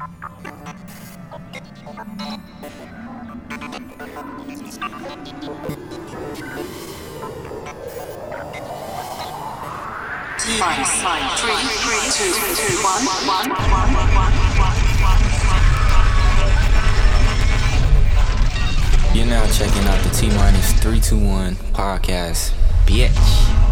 You're now checking out the T minus 321 podcast. Bitch.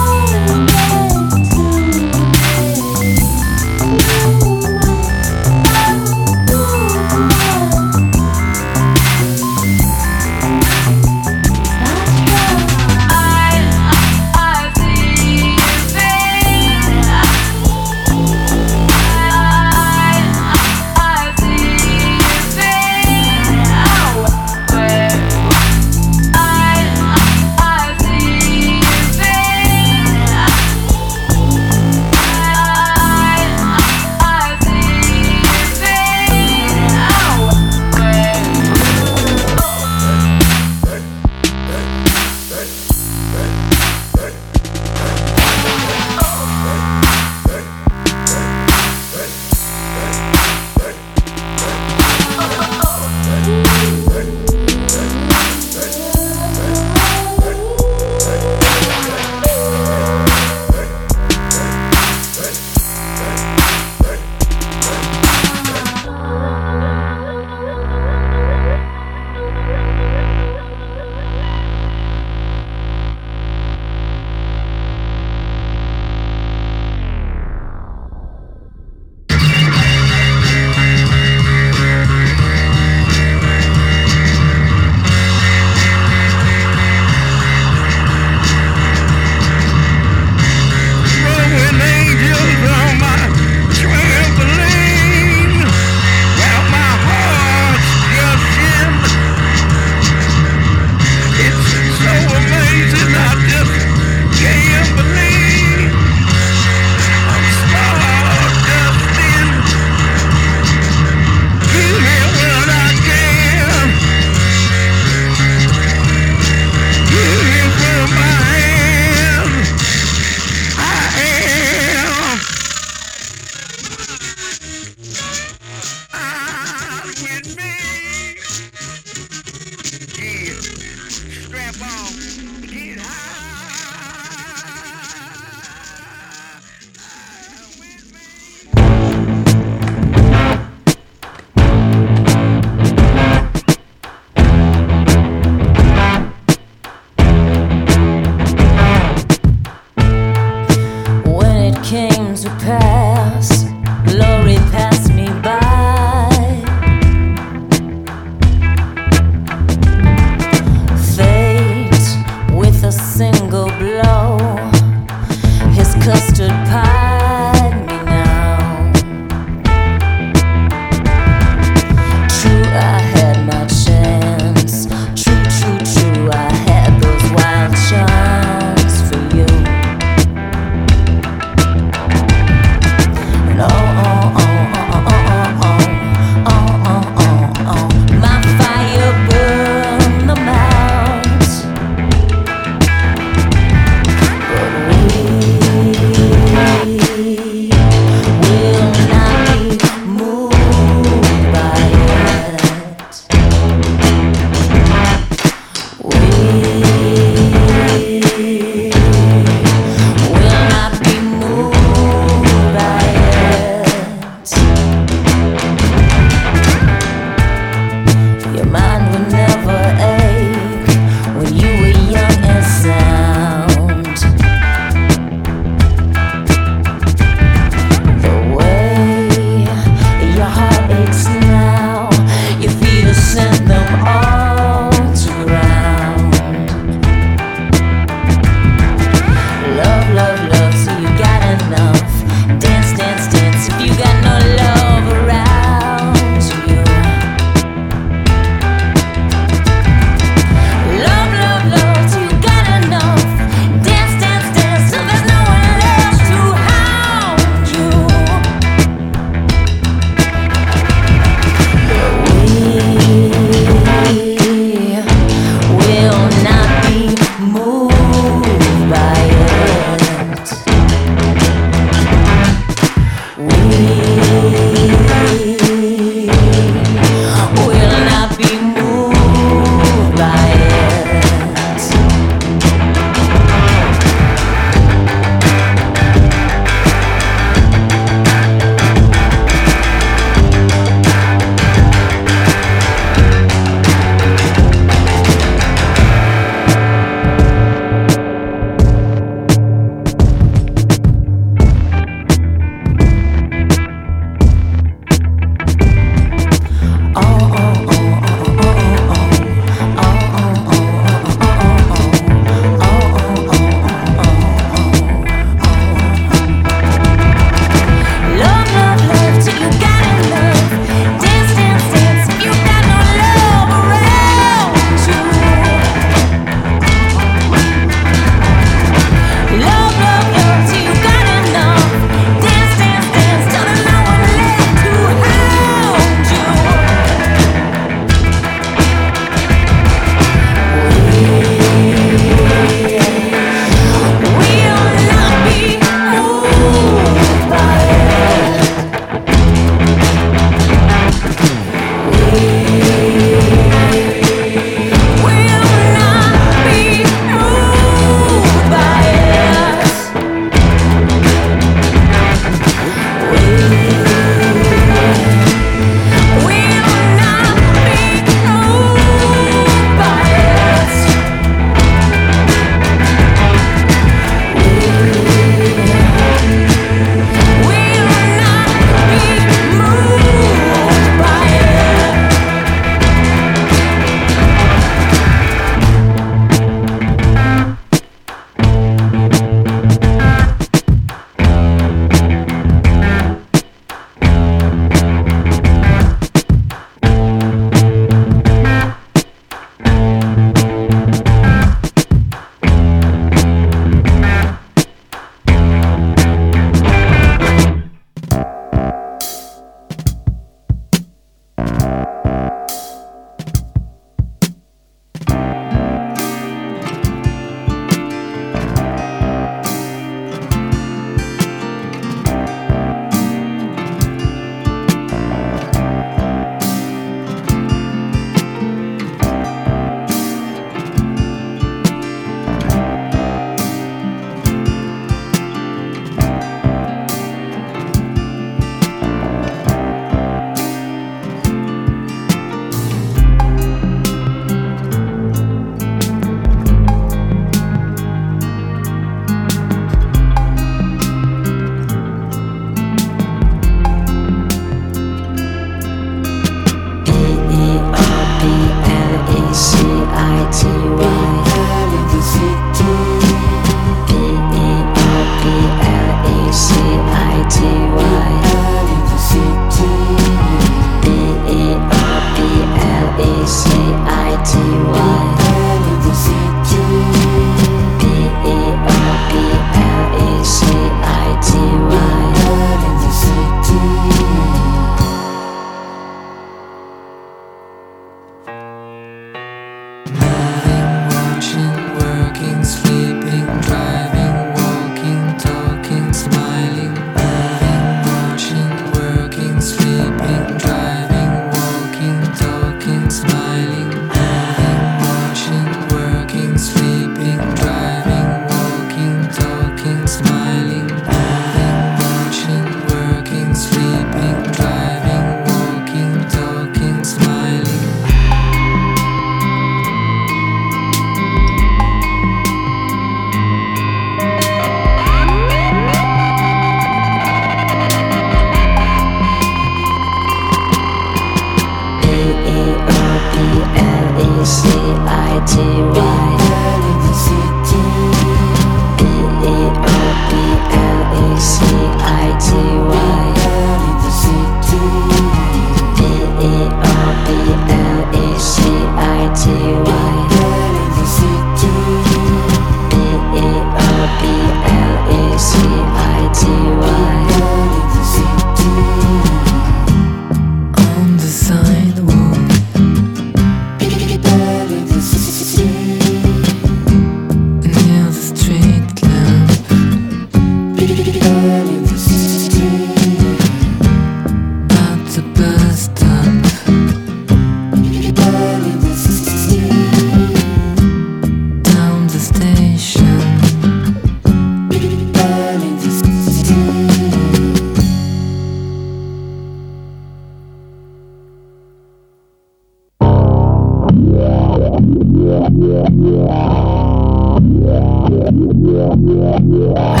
Yeah.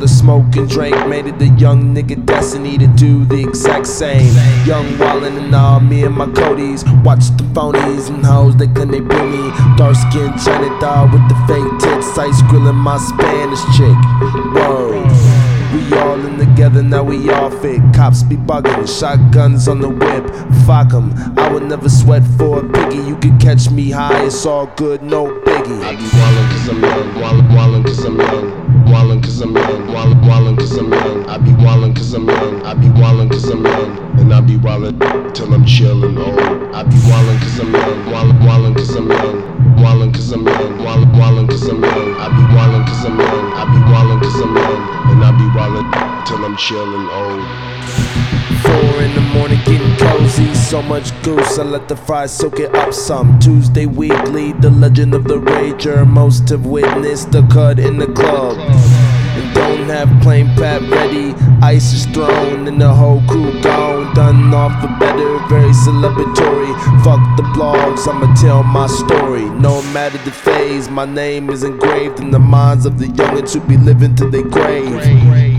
The fact my and drank made it the young nigga destiny to do the exact same. Young Wallin and all, me and my Codys. Watch the phonies and hoes, they can they bring me. Dark skin China doll with the fake tits, ice grilling my Spanish chick. Whoa. We all in together, now we all fit. Cops be bugging, shotguns on the whip. Fuck 'em, I would never sweat for a piggy. You can catch me high, it's all good, no biggie. I be wallin' cause I'm young, wallin', wallin' cause I'm young. Wallin' cause I'm young, wallin', wallin' cause I'm young. I be wallin' cause I'm young, I be wallin' cause I'm young. And I be wallin' till I'm chillin' old. I be wallin' cause I'm young, wallin', wallin' cause I'm young. Wallin' cause I'm young, wallin', wallin' cause I'm young. I be wallin' cause I'm young, I be wallin' cause I'm young. And I be wallin' till I'm chillin' old. Four in the morning, getting cozy. So much goose, I let the fries soak it up some. Tuesday weekly, the legend of the rager. Most have witnessed the cut in the club. And don't have plain pat ready. Ice is thrown and the whole crew gone. Done off the better, very celebratory. Fuck the blogs, I'ma tell my story. No matter the phase, my name is engraved in the minds of the youngins who be living to their grave.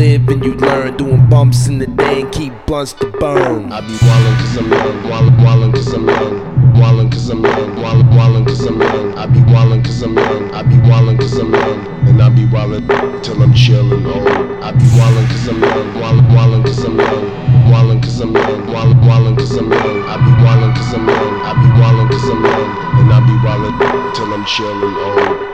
Live and you learn, doing bumps in the day and keep blunts to burn. I be wallin' cause I'm young, wallin', wallin' cause I'm young. Wallin' cause I'm young, wallin', wallin' cause I'm young. I be wallin' cause I'm young, I be wallin' cause I'm young. And I be wallin' till I'm chillin' old. I be wallin' cause I'm young, wallin', wallin' cause I'm young. Wallin' cause I'm young, wallin', wallin' cause I'm young. I be wallin' cause I'm young, I be wallin' cause I'm young. And I be wallin' till I'm chillin' old.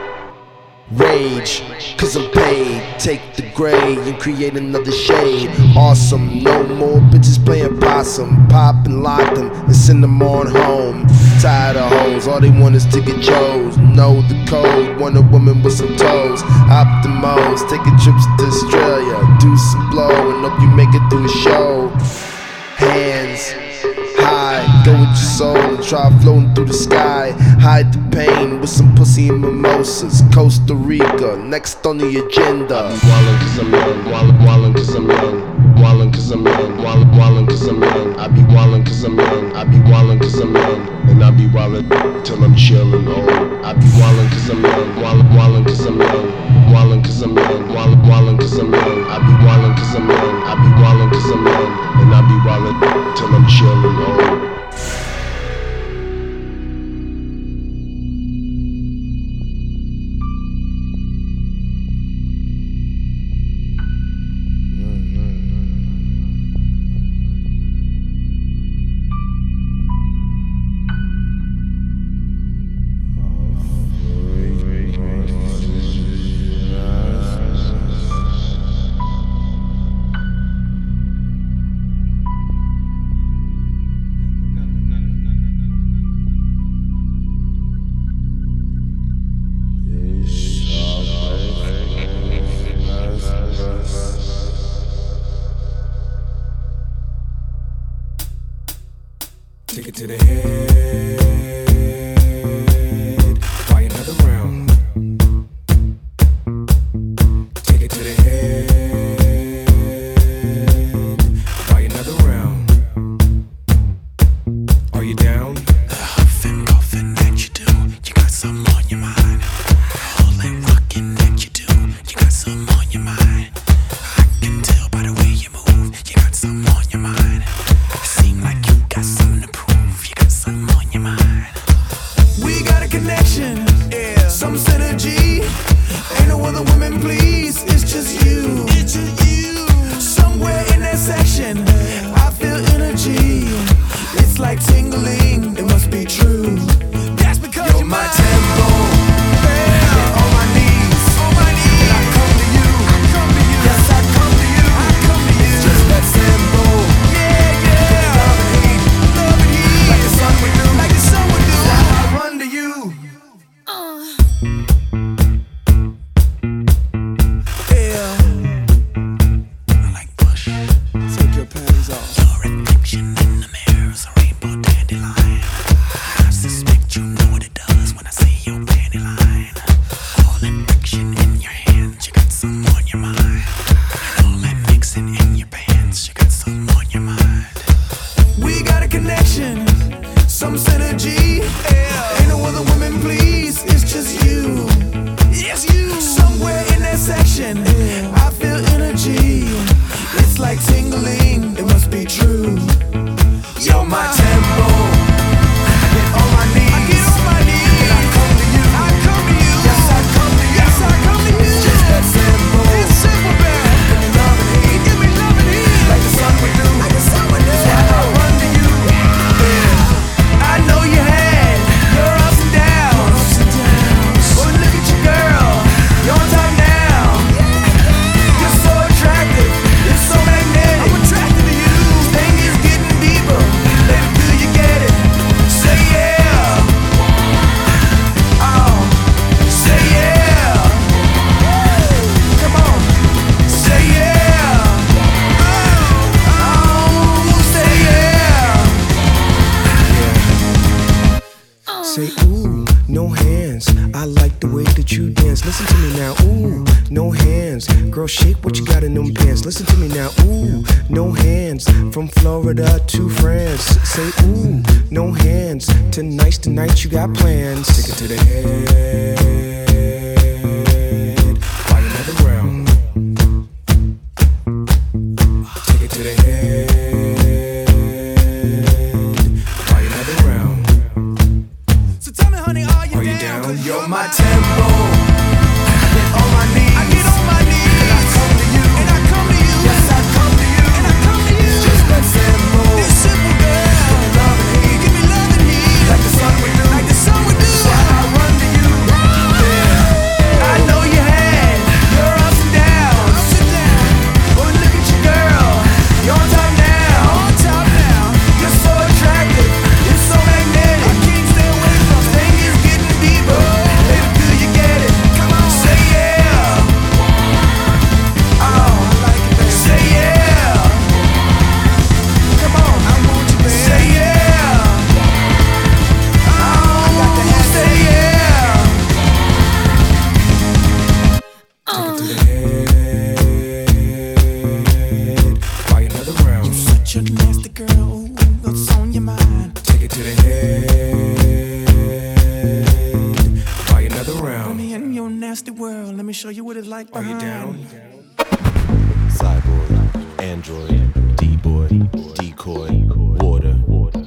Rage, cause I'm paid. Take the gray and create another shade. Awesome, no more bitches playing possum. Pop and lock them and send them on home. Tired of hoes, all they want is to get chose. Know the code, want a woman with some toes. Optimos, taking trips to Australia. Do some blow and hope you make it through the show. Hands go with your soul and try floating through the sky. Hide the pain with some pussy and mimosas. Costa Rica, next on the agenda. Wallin' cause I'm young, wallin', wallin' cause I'm young. Wallin' cause I'm young, wallin', wallin' cause I'm young. I be wallin' cause I'm young, I be wallin' cause I'm young. And I be wallin' till I'm chillin' old. I be wallin' cause I'm young, wallin', wallin' cause I'm young. Wallin' cause I'm young, wallin', wallin' cause I'm. I be wallin' cause I'm young, I be wallin' cause I'm young. And I be wallin' till I'm chillin' old. say, ooh, no hands. I like the way that you dance. Listen to me now, ooh, no hands. Girl, shake what you got in them pants. Listen to me now, ooh, no hands. From Florida to France. Say, ooh, no hands. Tonight's tonight, you got plans. Take it to the head. behind. Are you down? Cyborg, android, D-boy, decoy, water,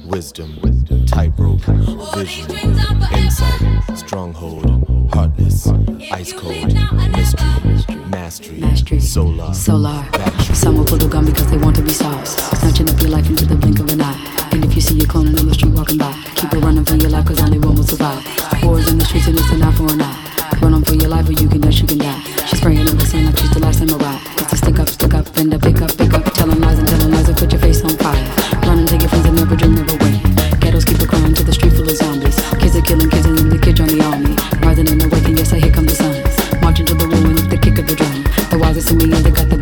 wisdom, tightrope, vision, insight, stronghold, hardness, ice cold, mystery, mastery, solar, solar to me and they got the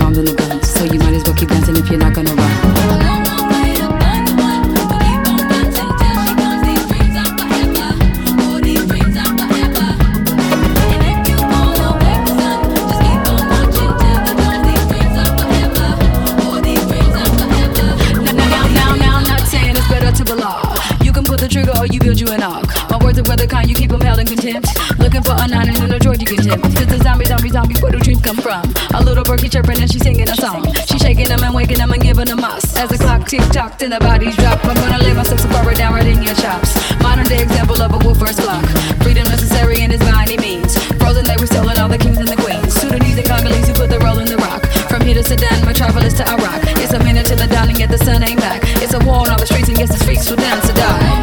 Birdie chirping and she's singing a song. She's shaking them and waking them and giving them us. As the clock tick tock, then the bodies drop. I'm gonna lay my sex forward down right in your chops. Modern day example of a wolfer's clock. Freedom necessary and it's by any means. Frozen, they were selling all the kings and the queens. Sudanese and Congolese who put the roll in the rock. From here to Sudan, metropolis to Iraq. It's a minute to the dawn and yet the sun ain't back. It's a war on all the streets and yes, the streets will dance to die.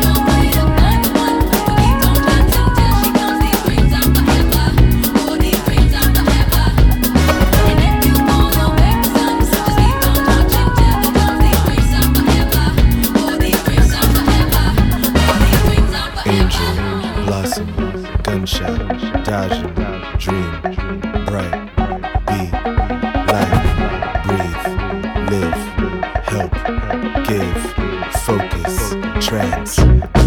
Blossom, gunshot, dodging, dream, bright, be, life, breathe, live, help, give, focus, trance,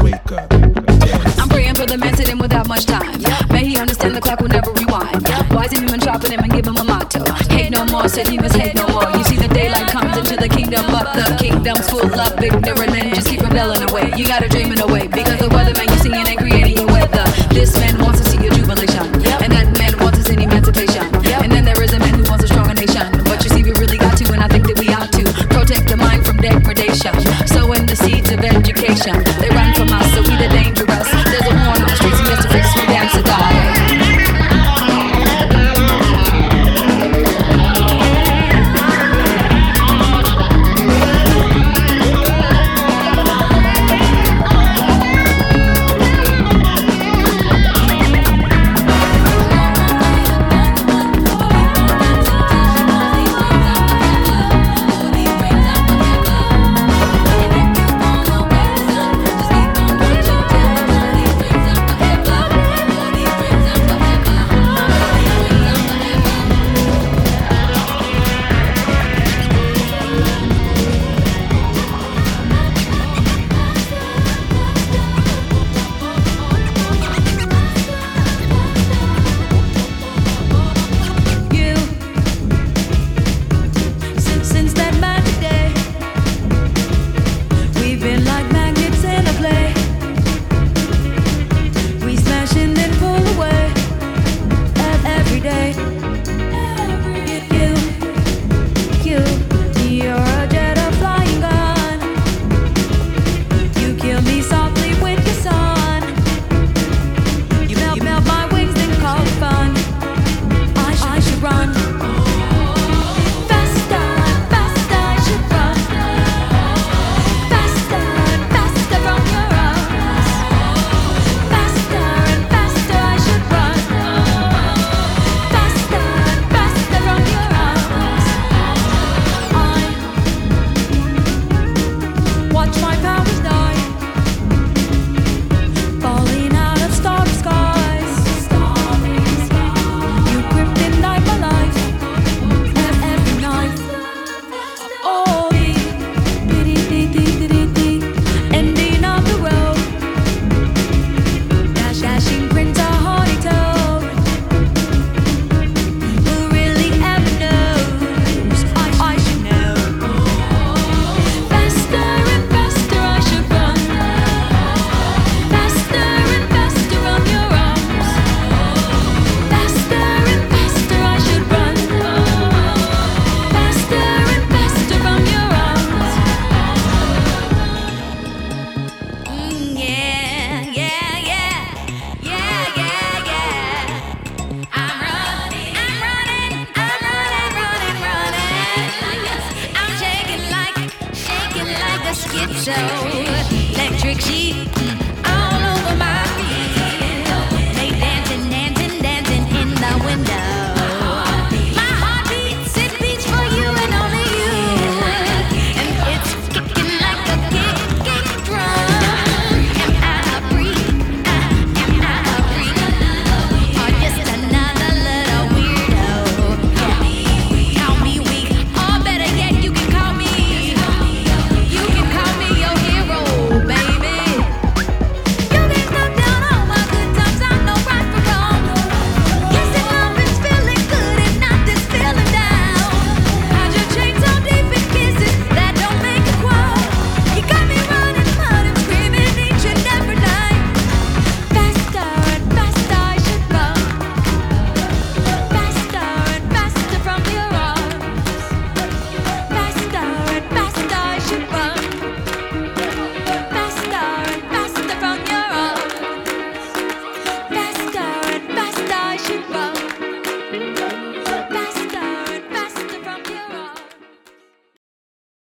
wake up, dance. I'm praying for the man sitting without much time. May he understand the clock will never rewind. Wise and human chopping him and give him a motto. Hate no more, said he must hate no more. You see, the daylight comes into the kingdom, but the kingdom's full of ignorant men. Just keep rebelling away. You gotta dream in a way